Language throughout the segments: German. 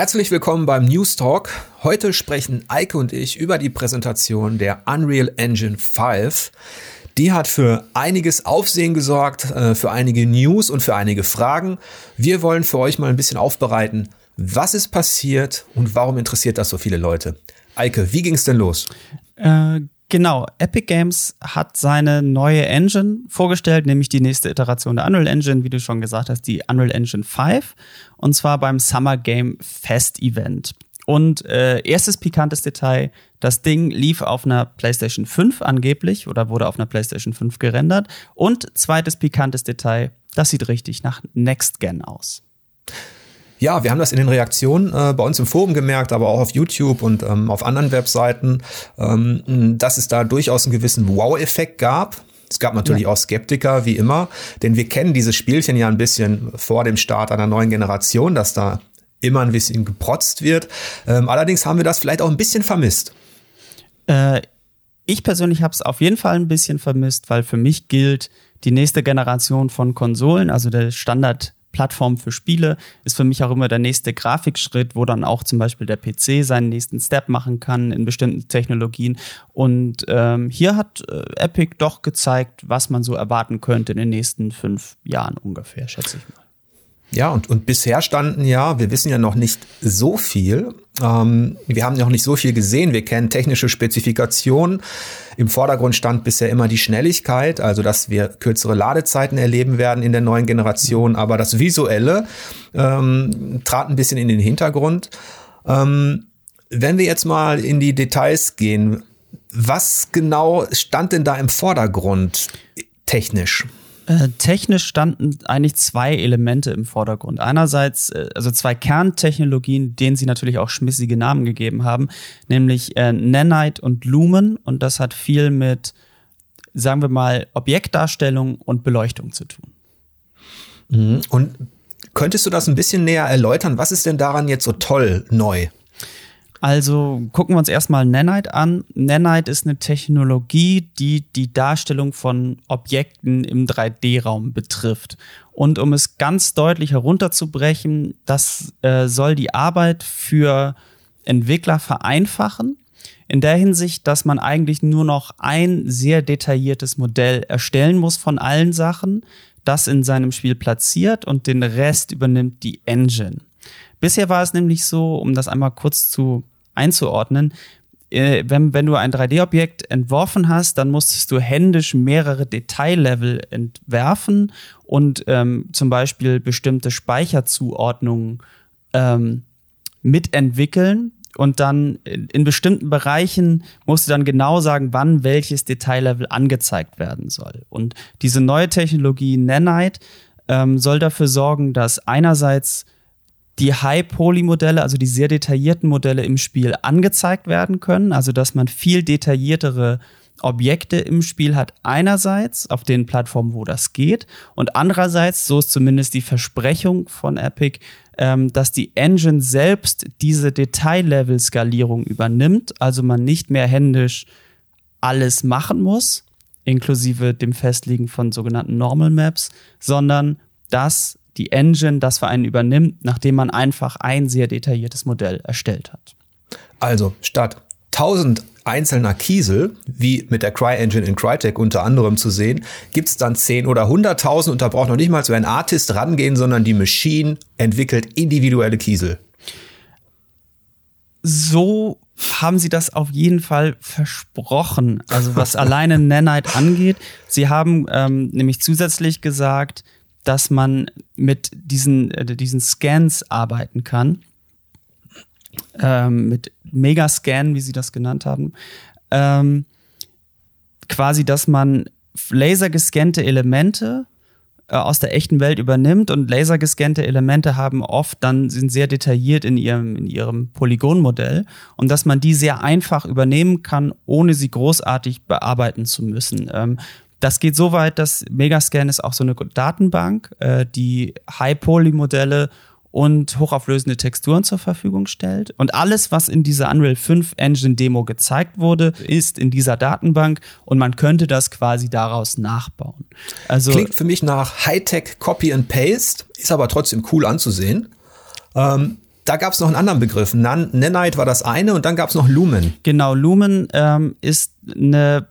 Herzlich willkommen beim News Talk. Heute sprechen Eike und ich über die Präsentation der Unreal Engine 5. Die hat für einiges Aufsehen gesorgt, äh, für einige News und für einige Fragen. Wir wollen für euch mal ein bisschen aufbereiten, was ist passiert und warum interessiert das so viele Leute. Eike, wie ging es denn los? Äh, genau, Epic Games hat seine neue Engine vorgestellt, nämlich die nächste Iteration der Unreal Engine, wie du schon gesagt hast, die Unreal Engine 5. Und zwar beim Summer Game Fest Event. Und äh, erstes pikantes Detail, das Ding lief auf einer PlayStation 5 angeblich oder wurde auf einer PlayStation 5 gerendert. Und zweites pikantes Detail, das sieht richtig nach Next Gen aus. Ja, wir haben das in den Reaktionen äh, bei uns im Forum gemerkt, aber auch auf YouTube und ähm, auf anderen Webseiten, ähm, dass es da durchaus einen gewissen Wow-Effekt gab. Es gab natürlich ja. auch Skeptiker, wie immer, denn wir kennen dieses Spielchen ja ein bisschen vor dem Start einer neuen Generation, dass da immer ein bisschen geprotzt wird. Ähm, allerdings haben wir das vielleicht auch ein bisschen vermisst. Äh, ich persönlich habe es auf jeden Fall ein bisschen vermisst, weil für mich gilt die nächste Generation von Konsolen, also der Standard Plattform für Spiele ist für mich auch immer der nächste Grafikschritt, wo dann auch zum Beispiel der PC seinen nächsten Step machen kann in bestimmten Technologien. Und ähm, hier hat äh, Epic doch gezeigt, was man so erwarten könnte in den nächsten fünf Jahren ungefähr, schätze ich mal. Ja, und, und bisher standen ja, wir wissen ja noch nicht so viel. Ähm, wir haben noch nicht so viel gesehen. Wir kennen technische Spezifikationen. Im Vordergrund stand bisher immer die Schnelligkeit, also dass wir kürzere Ladezeiten erleben werden in der neuen Generation. Aber das Visuelle ähm, trat ein bisschen in den Hintergrund. Ähm, wenn wir jetzt mal in die Details gehen, was genau stand denn da im Vordergrund technisch? Äh, technisch standen eigentlich zwei Elemente im Vordergrund. Einerseits, äh, also zwei Kerntechnologien, denen sie natürlich auch schmissige Namen gegeben haben, nämlich äh, Nanite und Lumen. Und das hat viel mit, sagen wir mal, Objektdarstellung und Beleuchtung zu tun. Mhm. Und könntest du das ein bisschen näher erläutern? Was ist denn daran jetzt so toll neu? Also gucken wir uns erstmal Nanite an. Nanite ist eine Technologie, die die Darstellung von Objekten im 3D-Raum betrifft. Und um es ganz deutlich herunterzubrechen, das äh, soll die Arbeit für Entwickler vereinfachen. In der Hinsicht, dass man eigentlich nur noch ein sehr detailliertes Modell erstellen muss von allen Sachen, das in seinem Spiel platziert und den Rest übernimmt die Engine. Bisher war es nämlich so, um das einmal kurz zu einzuordnen, äh, wenn, wenn du ein 3D-Objekt entworfen hast, dann musstest du händisch mehrere Detaillevel entwerfen und ähm, zum Beispiel bestimmte Speicherzuordnungen ähm, mitentwickeln. Und dann in, bestimmten Bereichen musst du dann genau sagen, wann welches Detaillevel angezeigt werden soll. Und diese neue Technologie Nanite ähm, soll dafür sorgen, dass einerseits die High-Poly-Modelle, also die sehr detaillierten Modelle im Spiel angezeigt werden können, also dass man viel detailliertere Objekte im Spiel hat einerseits auf den Plattformen, wo das geht, und andererseits, so ist zumindest die Versprechung von Epic, ähm, dass die Engine selbst diese Detaillevel-Skalierung übernimmt, also man nicht mehr händisch alles machen muss, inklusive dem Festlegen von sogenannten Normal Maps, sondern dass die Engine das für einen übernimmt, nachdem man einfach ein sehr detailliertes Modell erstellt hat. Also statt 1000 einzelner Kiesel, wie mit der CryEngine in Crytek unter anderem zu sehen, gibt es dann 10 oder 100.000 und da braucht noch nicht mal so ein Artist rangehen, sondern die Machine entwickelt individuelle Kiesel. So haben sie das auf jeden Fall versprochen. Also was alleine Nanite angeht. Sie haben ähm, nämlich zusätzlich gesagt, dass man mit diesen, äh, diesen Scans arbeiten kann. Ähm, mit Megascan, wie sie das genannt haben. Ähm, quasi, dass man lasergescannte Elemente äh, aus der echten Welt übernimmt und lasergescannte Elemente haben oft dann sind sehr detailliert in ihrem in ihrem Polygonmodell und dass man die sehr einfach übernehmen kann, ohne sie großartig bearbeiten zu müssen. Ähm, das geht so weit, dass Megascan ist auch so eine Datenbank, äh, die High-Poly-Modelle und hochauflösende Texturen zur Verfügung stellt. Und alles, was in dieser Unreal 5 Engine Demo gezeigt wurde, ist in dieser Datenbank und man könnte das quasi daraus nachbauen. Also klingt für mich nach Hightech Copy and Paste, ist aber trotzdem cool anzusehen. Ähm, da gab es noch einen anderen Begriff. Nan Nanite war das eine und dann gab es noch Lumen. Genau, Lumen ähm, ist eine,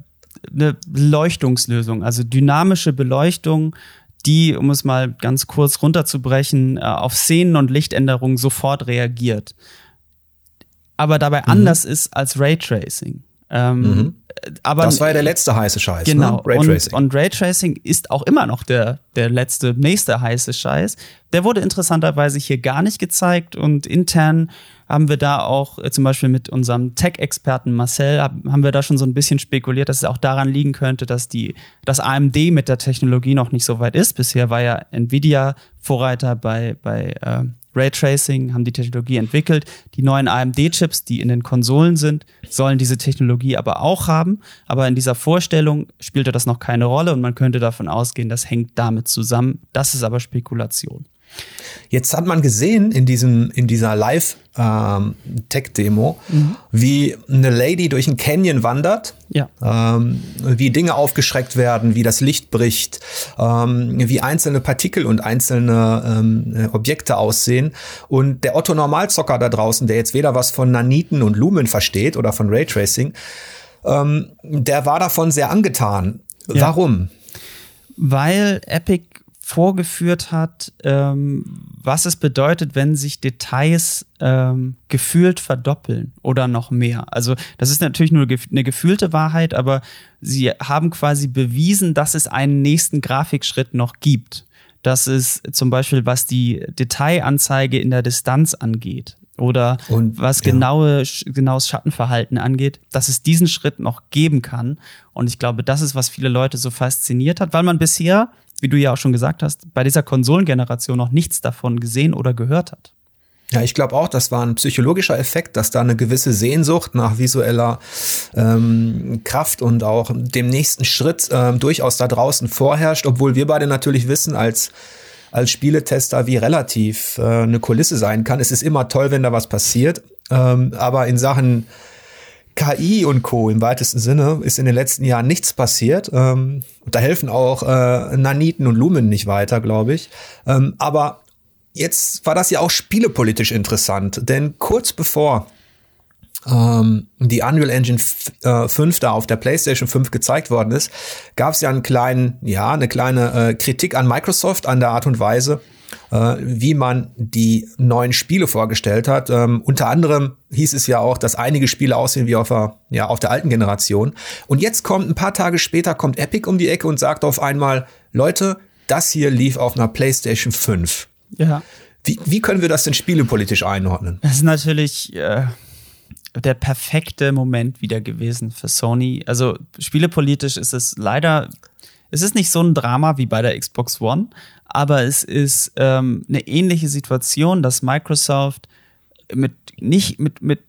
eine Beleuchtungslösung, also dynamische Beleuchtung, die, um es mal ganz kurz runterzubrechen, äh, auf Szenen und Lichtänderungen sofort reagiert. Aber dabei mhm. anders ist als Raytracing. Ähm, mhm. aber, das war ja der letzte heiße Scheiß. Ne? Genau. Ne? Raytracing. Und, und Raytracing ist auch immer noch der, der letzte, nächste heiße Scheiß. Der wurde interessanterweise hier gar nicht gezeigt und intern haben wir da auch äh, zum Beispiel mit unserem Tech-Experten Marcel, haben wir da schon so ein bisschen spekuliert, dass es auch daran liegen könnte, dass die, dass AMD mit der Technologie noch nicht so weit ist. Bisher war ja Nvidia Vorreiter bei, bei äh, Raytracing, haben die Technologie entwickelt. Die neuen AMD-Chips, die in den Konsolen sind, sollen diese Technologie aber auch haben. Aber in dieser Vorstellung spielte das noch keine Rolle und man könnte davon ausgehen, das hängt damit zusammen. Das ist aber Spekulation. Jetzt hat man gesehen in diesem in dieser Live ähm, Tech Demo, mhm. wie eine Lady durch einen Canyon wandert, ja. ähm, wie Dinge aufgeschreckt werden, wie das Licht bricht, ähm, wie einzelne Partikel und einzelne ähm, Objekte aussehen. Und der Otto Normalzocker da draußen, der jetzt weder was von Naniten und Lumen versteht oder von Raytracing, ähm, der war davon sehr angetan. Ja. Warum? Weil Epic vorgeführt hat, ähm, was es bedeutet, wenn sich Details ähm, gefühlt verdoppeln oder noch mehr. Also das ist natürlich nur eine gefühlte Wahrheit, aber sie haben quasi bewiesen, dass es einen nächsten Grafikschritt noch gibt. Das ist zum Beispiel, was die Detailanzeige in der Distanz angeht oder und, was genaue, ja. genaues Schattenverhalten angeht, dass es diesen Schritt noch geben kann. Und ich glaube, das ist, was viele Leute so fasziniert hat, weil man bisher wie du ja auch schon gesagt hast, bei dieser Konsolengeneration noch nichts davon gesehen oder gehört hat. Ja, ich glaube auch, das war ein psychologischer Effekt, dass da eine gewisse Sehnsucht nach visueller ähm, Kraft und auch dem nächsten Schritt ähm, durchaus da draußen vorherrscht, obwohl wir beide natürlich wissen als als Spieletester, wie relativ äh, eine Kulisse sein kann. Es ist immer toll, wenn da was passiert, ähm, aber in Sachen KI und Co. im weitesten Sinne ist in den letzten Jahren nichts passiert. Ähm, da helfen auch äh, Naniten und Lumen nicht weiter, glaube ich. Ähm, aber jetzt war das ja auch spielepolitisch interessant, denn kurz bevor ähm, die Unreal Engine 5 äh, da auf der PlayStation 5 gezeigt worden ist, gab es ja einen kleinen, ja, eine kleine äh, Kritik an Microsoft an der Art und Weise, wie man die neuen Spiele vorgestellt hat. Ähm, unter anderem hieß es ja auch, dass einige Spiele aussehen wie auf der, ja, auf der alten Generation. Und jetzt kommt ein paar Tage später kommt Epic um die Ecke und sagt auf einmal, Leute, das hier lief auf einer PlayStation 5. Ja. Wie, wie können wir das denn spielepolitisch einordnen? Das ist natürlich äh, der perfekte Moment wieder gewesen für Sony. Also spielepolitisch ist es leider, es ist nicht so ein Drama wie bei der Xbox One, aber es ist ähm, eine ähnliche Situation, dass Microsoft mit nicht mit mit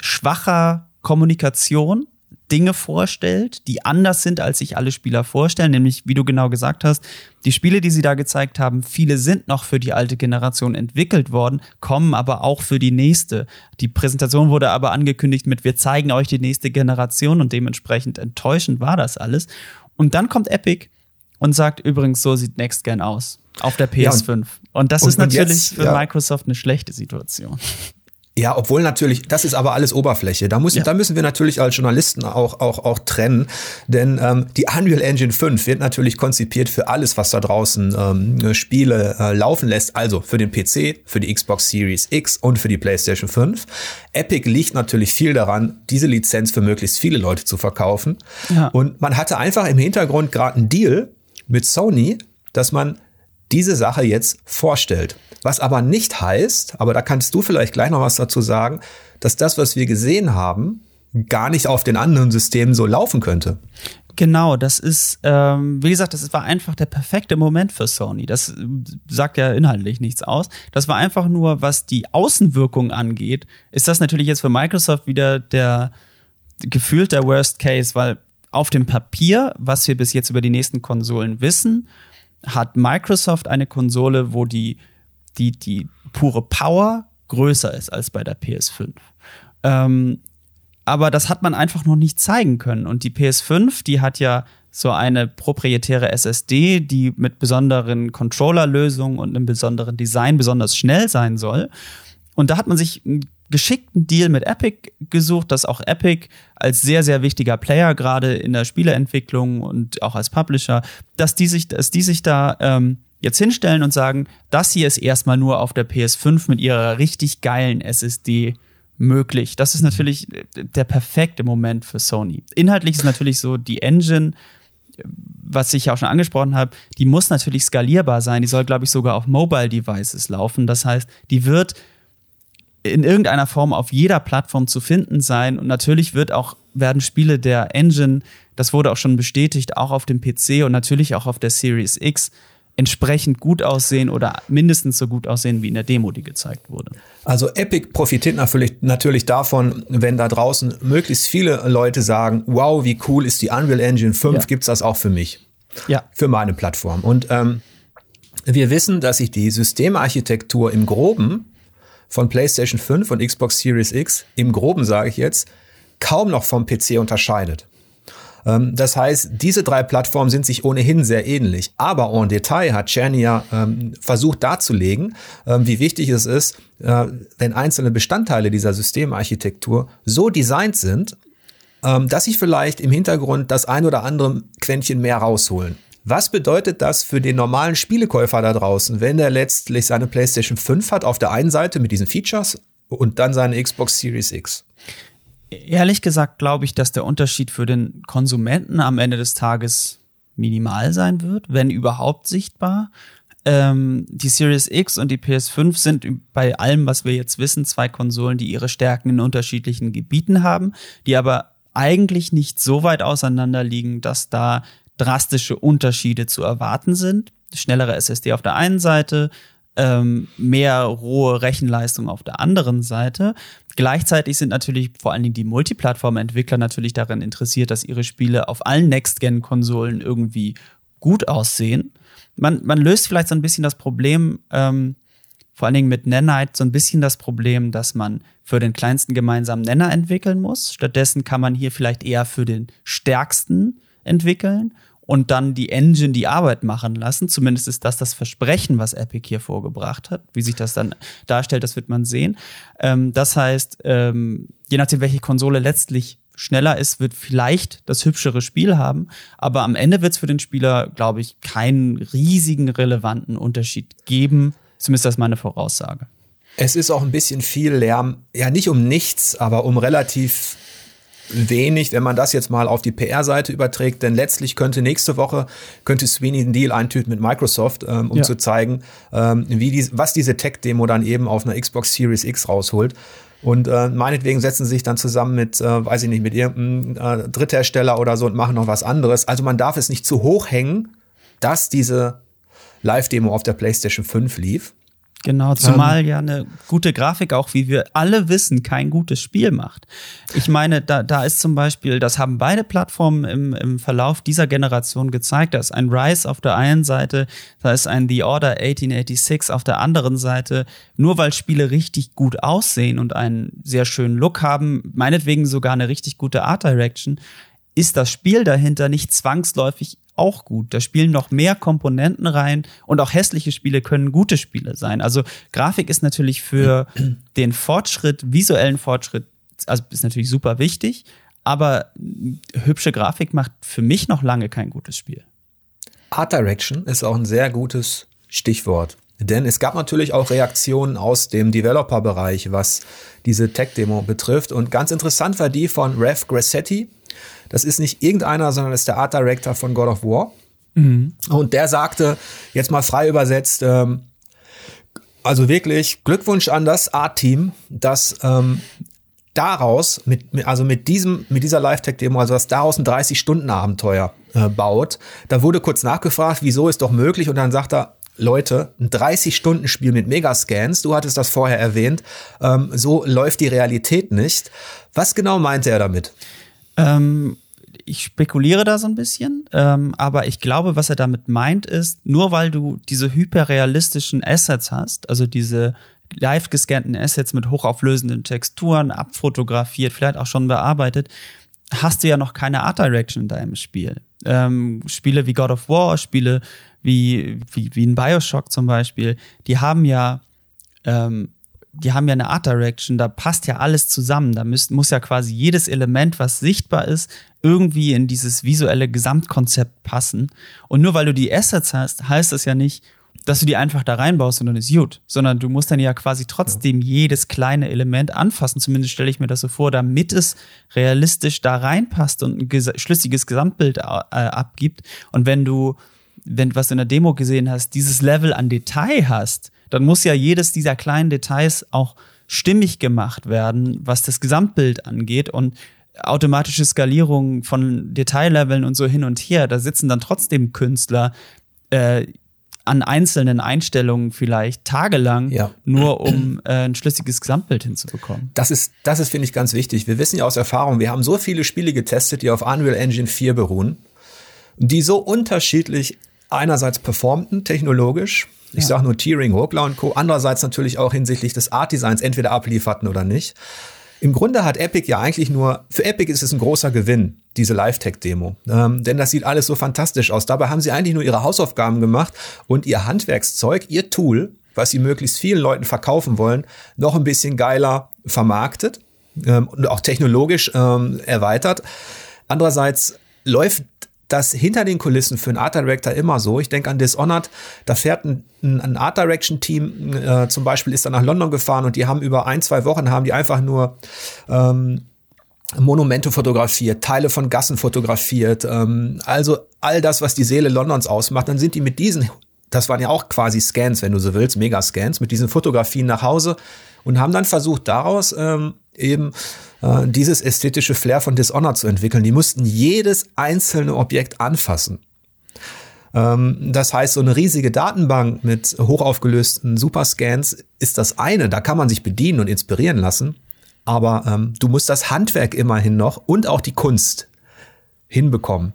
schwacher Kommunikation Dinge vorstellt, die anders sind, als sich alle Spieler vorstellen. Nämlich, wie du genau gesagt hast, die Spiele, die sie da gezeigt haben, viele sind noch für die alte Generation entwickelt worden, kommen aber auch für die nächste. Die Präsentation wurde aber angekündigt mit, wir zeigen euch die nächste Generation und dementsprechend enttäuschend war das alles. Und dann kommt Epic und sagt übrigens, so sieht Next Gen aus. Auf der PS5. Ja, und, und, das und, ist natürlich jetzt, für ja. Microsoft eine schlechte Situation. Ja, obwohl natürlich, das ist aber alles Oberfläche. Da, muss, ja. da müssen wir natürlich als Journalisten auch, auch, auch trennen. Denn ähm, die Unreal Engine 5 wird natürlich konzipiert für alles, was da draußen ähm, Spiele äh, laufen lässt. Also für den PC, für die Xbox Series X und für die PlayStation 5. Epic liegt natürlich viel daran, diese Lizenz für möglichst viele Leute zu verkaufen. Ja. Und man hatte einfach im Hintergrund gerade einen Deal mit Sony, dass man diese Sache jetzt vorstellt. Was aber nicht heißt, aber da kannst du vielleicht gleich noch was dazu sagen, dass das, was wir gesehen haben, gar nicht auf den anderen Systemen so laufen könnte. Genau, das ist, ähm, wie gesagt, das war einfach der perfekte Moment für Sony. Das äh, sagt ja inhaltlich nichts aus. Das war einfach nur, was die Außenwirkung angeht, ist das natürlich jetzt für Microsoft wieder der gefühlt der Worst Case, weil auf dem Papier, was wir bis jetzt über die nächsten Konsolen wissen, hat Microsoft eine Konsole, wo die, die, die pure Power größer ist als bei der PS5. Ähm, aber das hat man einfach noch nicht zeigen können. Und die PS5, die hat ja so eine proprietäre SSD, die mit besonderen Controller-Lösungen und einem besonderen Design besonders schnell sein soll. Und da hat man sich einen geschickten Deal mit Epic gesucht, dass auch Epic als sehr, sehr wichtiger Player gerade in der Spieleentwicklung und auch als Publisher, dass die sich, dass die sich da ähm, jetzt hinstellen und sagen, das hier ist erstmal nur auf der PS5 mit ihrer richtig geilen SSD möglich. Das ist natürlich der perfekte Moment für Sony. Inhaltlich ist natürlich so die Engine, was ich ja auch schon angesprochen habe, die muss natürlich skalierbar sein. Die soll, glaube ich, sogar auf Mobile Devices laufen. Das heißt, die wird in irgendeiner Form auf jeder Plattform zu finden sein. Und natürlich wird auch, werden Spiele der Engine, das wurde auch schon bestätigt, auch auf dem PC und natürlich auch auf der Series X entsprechend gut aussehen oder mindestens so gut aussehen wie in der Demo, die gezeigt wurde. Also Epic profitiert natürlich, natürlich davon, wenn da draußen möglichst viele Leute sagen, wow, wie cool ist die Unreal Engine 5, ja. gibt's das auch für mich. Ja. Für meine Plattform. Und ähm, wir wissen, dass sich die Systemarchitektur im Groben von PlayStation 5 und Xbox Series X, im Groben sage ich jetzt, kaum noch vom PC unterscheidet. Ähm, das heißt, diese drei Plattformen sind sich ohnehin sehr ähnlich. Aber en Detail hat Chernia ähm, versucht darzulegen, ähm, wie wichtig es ist, äh, wenn einzelne Bestandteile dieser Systemarchitektur so designt sind, ähm, dass sich vielleicht im Hintergrund das ein oder andere Quäntchen mehr rausholen. Was bedeutet das für den normalen Spielekäufer da draußen, wenn er letztlich seine PlayStation 5 hat auf der einen Seite mit diesen Features und dann seine Xbox Series X? Ehrlich gesagt glaube ich, dass der Unterschied für den Konsumenten am Ende des Tages minimal sein wird, wenn überhaupt sichtbar. Ähm, die Series X und die PS5 sind bei allem, was wir jetzt wissen, zwei Konsolen, die ihre Stärken in unterschiedlichen Gebieten haben, die aber eigentlich nicht so weit auseinander liegen, dass da drastische Unterschiede zu erwarten sind. Schnellere SSD auf der einen Seite, ähm, mehr rohe Rechenleistung auf der anderen Seite. Gleichzeitig sind natürlich vor allen Dingen die Multiplattform-Entwickler natürlich daran interessiert, dass ihre Spiele auf allen Next-Gen-Konsolen irgendwie gut aussehen. Man, man löst vielleicht so ein bisschen das Problem, ähm, vor allen Dingen mit Nanite, so ein bisschen das Problem, dass man für den kleinsten gemeinsamen Nenner entwickeln muss. Stattdessen kann man hier vielleicht eher für den stärksten entwickeln und dann die Engine die Arbeit machen lassen. Zumindest ist das das Versprechen, was Epic hier vorgebracht hat. Wie sich das dann darstellt, das wird man sehen. Ähm, das heißt, ähm, je nachdem, welche Konsole letztlich schneller ist, wird vielleicht das hübschere Spiel haben. Aber am Ende wird es für den Spieler, glaube ich, keinen riesigen relevanten Unterschied geben. Zumindest das ist meine Voraussage. Es ist auch ein bisschen viel Lärm, ja nicht um nichts, aber um relativ wenig, wenn man das jetzt mal auf die PR-Seite überträgt, denn letztlich könnte nächste Woche, könnte Sweeney einen Deal eintüten mit Microsoft, ähm, um ja. zu zeigen, ähm, wie die, was diese Tech-Demo dann eben auf einer Xbox Series X rausholt. Und äh, meinetwegen setzen sie sich dann zusammen mit, äh, weiß ich nicht, mit irgendeinem äh, Dritthersteller oder so und machen noch was anderes. Also man darf es nicht zu hoch hängen, dass diese Live-Demo auf der PlayStation 5 lief. Genau, zumal ähm, ja eine gute Grafik auch, wie wir alle wissen, kein gutes Spiel macht. Ich meine, da, da ist zum Beispiel, das haben beide Plattformen im, im Verlauf dieser Generation gezeigt. Da ist ein Rise auf der einen Seite, da ist ein The Order 1886 auf der anderen Seite. Nur weil Spiele richtig gut aussehen und einen sehr schönen Look haben, meinetwegen sogar eine richtig gute Art Direction, ist das Spiel dahinter nicht zwangsläufig auch gut. Da spielen noch mehr Komponenten rein und auch hässliche Spiele können gute Spiele sein. Also Grafik ist natürlich für den Fortschritt, visuellen Fortschritt, also ist natürlich super wichtig, aber hübsche Grafik macht für mich noch lange kein gutes Spiel. Art Direction ist auch ein sehr gutes Stichwort. Denn es gab natürlich auch Reaktionen aus dem Developer-Bereich, was diese Tech-Demo betrifft. Und ganz interessant war die von Rev Grassetti, das ist nicht irgendeiner, sondern ist der Art Director von God of War. Mhm. Und der sagte, jetzt mal frei übersetzt, ähm, also wirklich Glückwunsch an das Art-Team, das ähm, daraus, mit, also mit diesem, mit dieser Live-Tech-Demo, also das daraus ein 30-Stunden-Abenteuer äh, baut. Da wurde kurz nachgefragt, wieso ist doch möglich? Und dann sagt er, Leute, ein 30-Stunden-Spiel mit Megascans, du hattest das vorher erwähnt, ähm, so läuft die Realität nicht. Was genau meinte er damit? Ähm, ich spekuliere da so ein bisschen, ähm, aber ich glaube, was er damit meint, ist, nur weil du diese hyperrealistischen Assets hast, also diese live gescannten Assets mit hochauflösenden Texturen, abfotografiert, vielleicht auch schon bearbeitet, hast du ja noch keine Art Direction in deinem Spiel. Ähm, Spiele wie God of War, Spiele wie, wie, wie ein Bioshock zum Beispiel, die haben ja ähm, die haben ja eine Art Direction, da passt ja alles zusammen. Da müsst, muss ja quasi jedes Element, was sichtbar ist, irgendwie in dieses visuelle Gesamtkonzept passen. Und nur weil du die Assets hast, heißt das ja nicht, dass du die einfach da reinbaust und dann ist gut, sondern du musst dann ja quasi trotzdem ja. jedes kleine Element anfassen. Zumindest stelle ich mir das so vor, damit es realistisch da reinpasst und ein ges schlüssiges Gesamtbild äh, abgibt. Und wenn du, wenn was du in der Demo gesehen hast, dieses Level an Detail hast, dann muss ja jedes dieser kleinen Details auch stimmig gemacht werden, was das Gesamtbild angeht und automatische Skalierung von Detailleveln und so hin und her. Da sitzen dann trotzdem Künstler äh, an einzelnen Einstellungen vielleicht tagelang, ja. nur um äh, ein schlüssiges Gesamtbild hinzubekommen. Das ist, das ist, finde ich, ganz wichtig. Wir wissen ja aus Erfahrung, wir haben so viele Spiele getestet, die auf Unreal Engine 4 beruhen, die so unterschiedlich einerseits performten, technologisch, ich ja. sage nur Tearing, Ruckler und Co., andererseits natürlich auch hinsichtlich des Art-Designs entweder ablieferten oder nicht. Im Grunde hat Epic ja eigentlich nur, für Epic ist es ein großer Gewinn, diese Live-Tech-Demo. Ähm, denn das sieht alles so fantastisch aus. Dabei haben sie eigentlich nur ihre Hausaufgaben gemacht und ihr Handwerkszeug, ihr Tool, was sie möglichst vielen Leuten verkaufen wollen, noch ein bisschen geiler vermarktet ähm, und auch technologisch ähm, erweitert. Andererseits läuft das hinter den Kulissen für einen Art Director immer so. Ich denke an Dishonored, da fährt ein, ein Art Direction Team äh, zum Beispiel ist dann nach London gefahren und die haben über ein, zwei Wochen haben die einfach nur ähm, Monumente fotografiert, Teile von Gassen fotografiert, ähm, also all das, was die Seele Londons ausmacht. Dann sind die mit diesen, das waren ja auch quasi Scans, wenn du so willst, Mega-Scans, mit diesen Fotografien nach Hause und haben dann versucht, daraus ähm, eben äh, dieses ästhetische Flair von Dishonored zu entwickeln. Die mussten jedes einzelne Objekt anfassen. Ähm, das heißt, so eine riesige Datenbank mit hochaufgelösten Superscans ist das eine. Da kann man sich bedienen und inspirieren lassen. Aber ähm, du musst das Handwerk immerhin noch und auch die Kunst hinbekommen,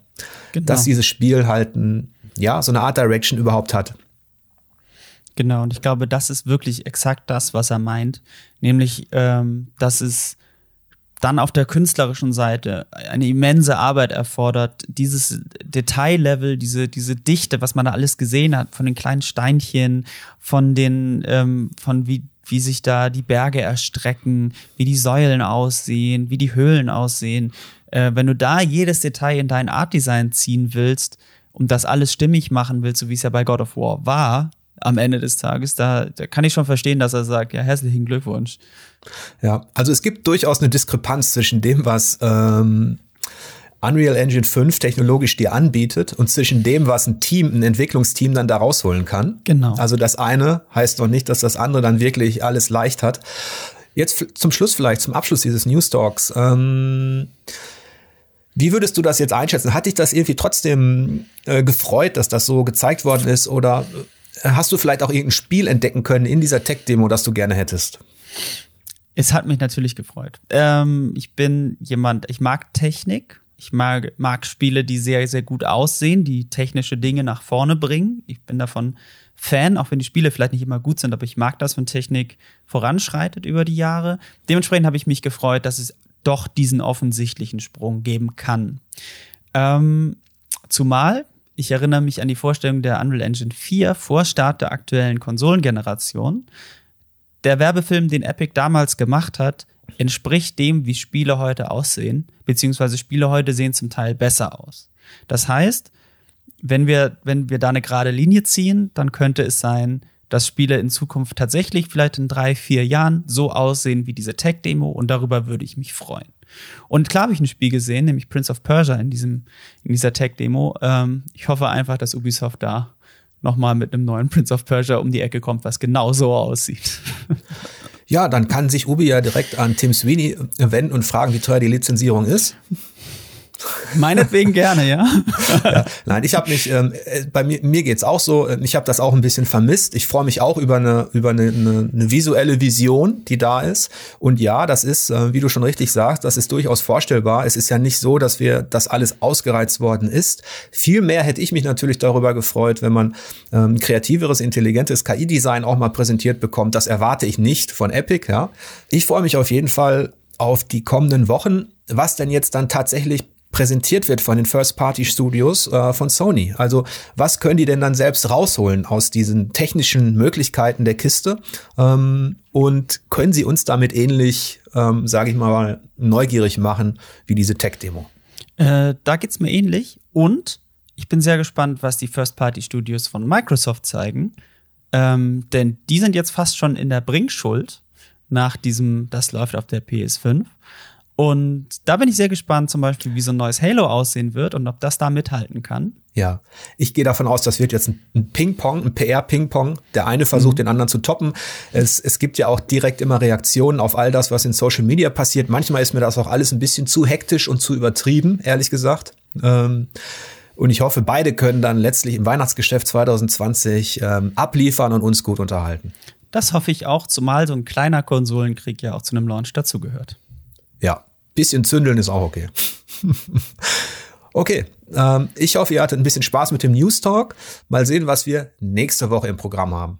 genau. dass dieses Spiel halt ein, ja, so eine Art Direction überhaupt hat. Genau, und ich glaube, das ist wirklich exakt das, was er meint. Nämlich, ähm, dass es dann auf der künstlerischen Seite eine immense Arbeit erfordert, dieses Detaillevel, diese, diese Dichte, was man da alles gesehen hat, von den kleinen Steinchen, von den, ähm, von wie, wie sich da die Berge erstrecken, wie die Säulen aussehen, wie die Höhlen aussehen. Äh, wenn du da jedes Detail in dein Artdesign ziehen willst und das alles stimmig machen willst, so wie es ja bei God of War war, am Ende des Tages. Da, da kann ich schon verstehen, dass er sagt, ja, herzlichen Glückwunsch. Ja, also es gibt durchaus eine Diskrepanz zwischen dem, was ähm, Unreal Engine 5 technologisch dir anbietet und zwischen dem, was ein Team, ein Entwicklungsteam dann da rausholen kann. Genau. Also das eine heißt noch nicht, dass das andere dann wirklich alles leicht hat. Jetzt zum Schluss vielleicht, zum Abschluss dieses News Talks. Ähm, wie würdest du das jetzt einschätzen? Hat dich das irgendwie trotzdem äh, gefreut, dass das so gezeigt worden ist? Oder hast du vielleicht auch irgendein Spiel entdecken können in dieser Tech-Demo, das du gerne hättest? Es hat mich natürlich gefreut. Ähm, ich bin jemand, ich mag Technik. Ich mag, mag Spiele, die sehr, sehr gut aussehen, die technische Dinge nach vorne bringen. Ich bin davon Fan, auch wenn die Spiele vielleicht nicht immer gut sind, aber ich mag das, wenn Technik voranschreitet über die Jahre. Dementsprechend habe ich mich gefreut, dass es doch diesen offensichtlichen Sprung geben kann. Ähm, zumal ich erinnere mich an die Vorstellung der Unreal Engine 4 vor Start der aktuellen Konsolengeneration. Der Werbefilm, den Epic damals gemacht hat, entspricht dem, wie Spiele heute aussehen, beziehungsweise Spiele heute sehen zum Teil besser aus. Das heißt, wenn wir, wenn wir da eine gerade Linie ziehen, dann könnte es sein, dass Spiele in Zukunft tatsächlich vielleicht in drei, vier Jahren so aussehen wie diese Tech-Demo und darüber würde ich mich freuen. Und klar habe ich ein Spiel gesehen, nämlich Prince of Persia in diesem, in dieser Tech-Demo. Ähm, ich hoffe einfach, dass Ubisoft da nochmal mit einem neuen Prince of Persia um die Ecke kommt, was genau so aussieht. Ja, dann kann sich Ubi ja direkt an Tim Sweeney wenden und fragen, wie teuer die Lizenzierung ist. Meinetwegen gerne, ja. ja. Nein, ich habe mich, ähm, äh, bei mir, mir geht's auch so, äh, ich habe das auch ein bisschen vermisst. Ich freue mich auch über eine, über eine, eine, eine visuelle Vision, die da ist. Und ja, das ist, äh, wie du schon richtig sagst, das ist durchaus vorstellbar. Es ist ja nicht so, dass wir, dass alles ausgereizt worden ist. Vielmehr hätte ich mich natürlich darüber gefreut, wenn man ähm, kreativeres, intelligentes KI-Design auch mal präsentiert bekommt. Das erwarte ich nicht von Epic, ja. Ich freue mich auf jeden Fall auf die kommenden Wochen, was denn jetzt dann tatsächlich präsentiert wird von den First-Party-Studios äh, von Sony. Also was können die denn dann selbst rausholen aus diesen technischen Möglichkeiten der Kiste? Ähm, und können sie uns damit ähnlich, ähm, sage ich mal, neugierig machen wie diese Tech-Demo? Äh, da geht's mir ähnlich. Und ich bin sehr gespannt, was die First-Party-Studios von Microsoft zeigen. Ähm, denn die sind jetzt fast schon in der Bringschuld nach diesem, das läuft auf der PS5. Und da bin ich sehr gespannt, zum Beispiel, wie so ein neues Halo aussehen wird und ob das da mithalten kann. Ja, ich gehe davon aus, das wird jetzt ein Ping-Pong, ein PR-Ping-Pong. Der eine versucht, mhm. den anderen zu toppen. Es, es gibt ja auch direkt immer Reaktionen auf all das, was in Social Media passiert. Manchmal ist mir das auch alles ein bisschen zu hektisch und zu übertrieben, ehrlich gesagt. Ähm, und ich hoffe, beide können dann letztlich im Weihnachtsgeschäft 2020 ähm, abliefern und uns gut unterhalten. Das hoffe ich auch, zumal so ein kleiner Konsolenkrieg ja auch zu einem Launch dazugehört. Ja, bisschen zündeln ist auch okay. okay, ähm, ich hoffe, ihr hattet ein bisschen Spaß mit dem News Talk. Mal sehen, was wir nächste Woche im Programm haben.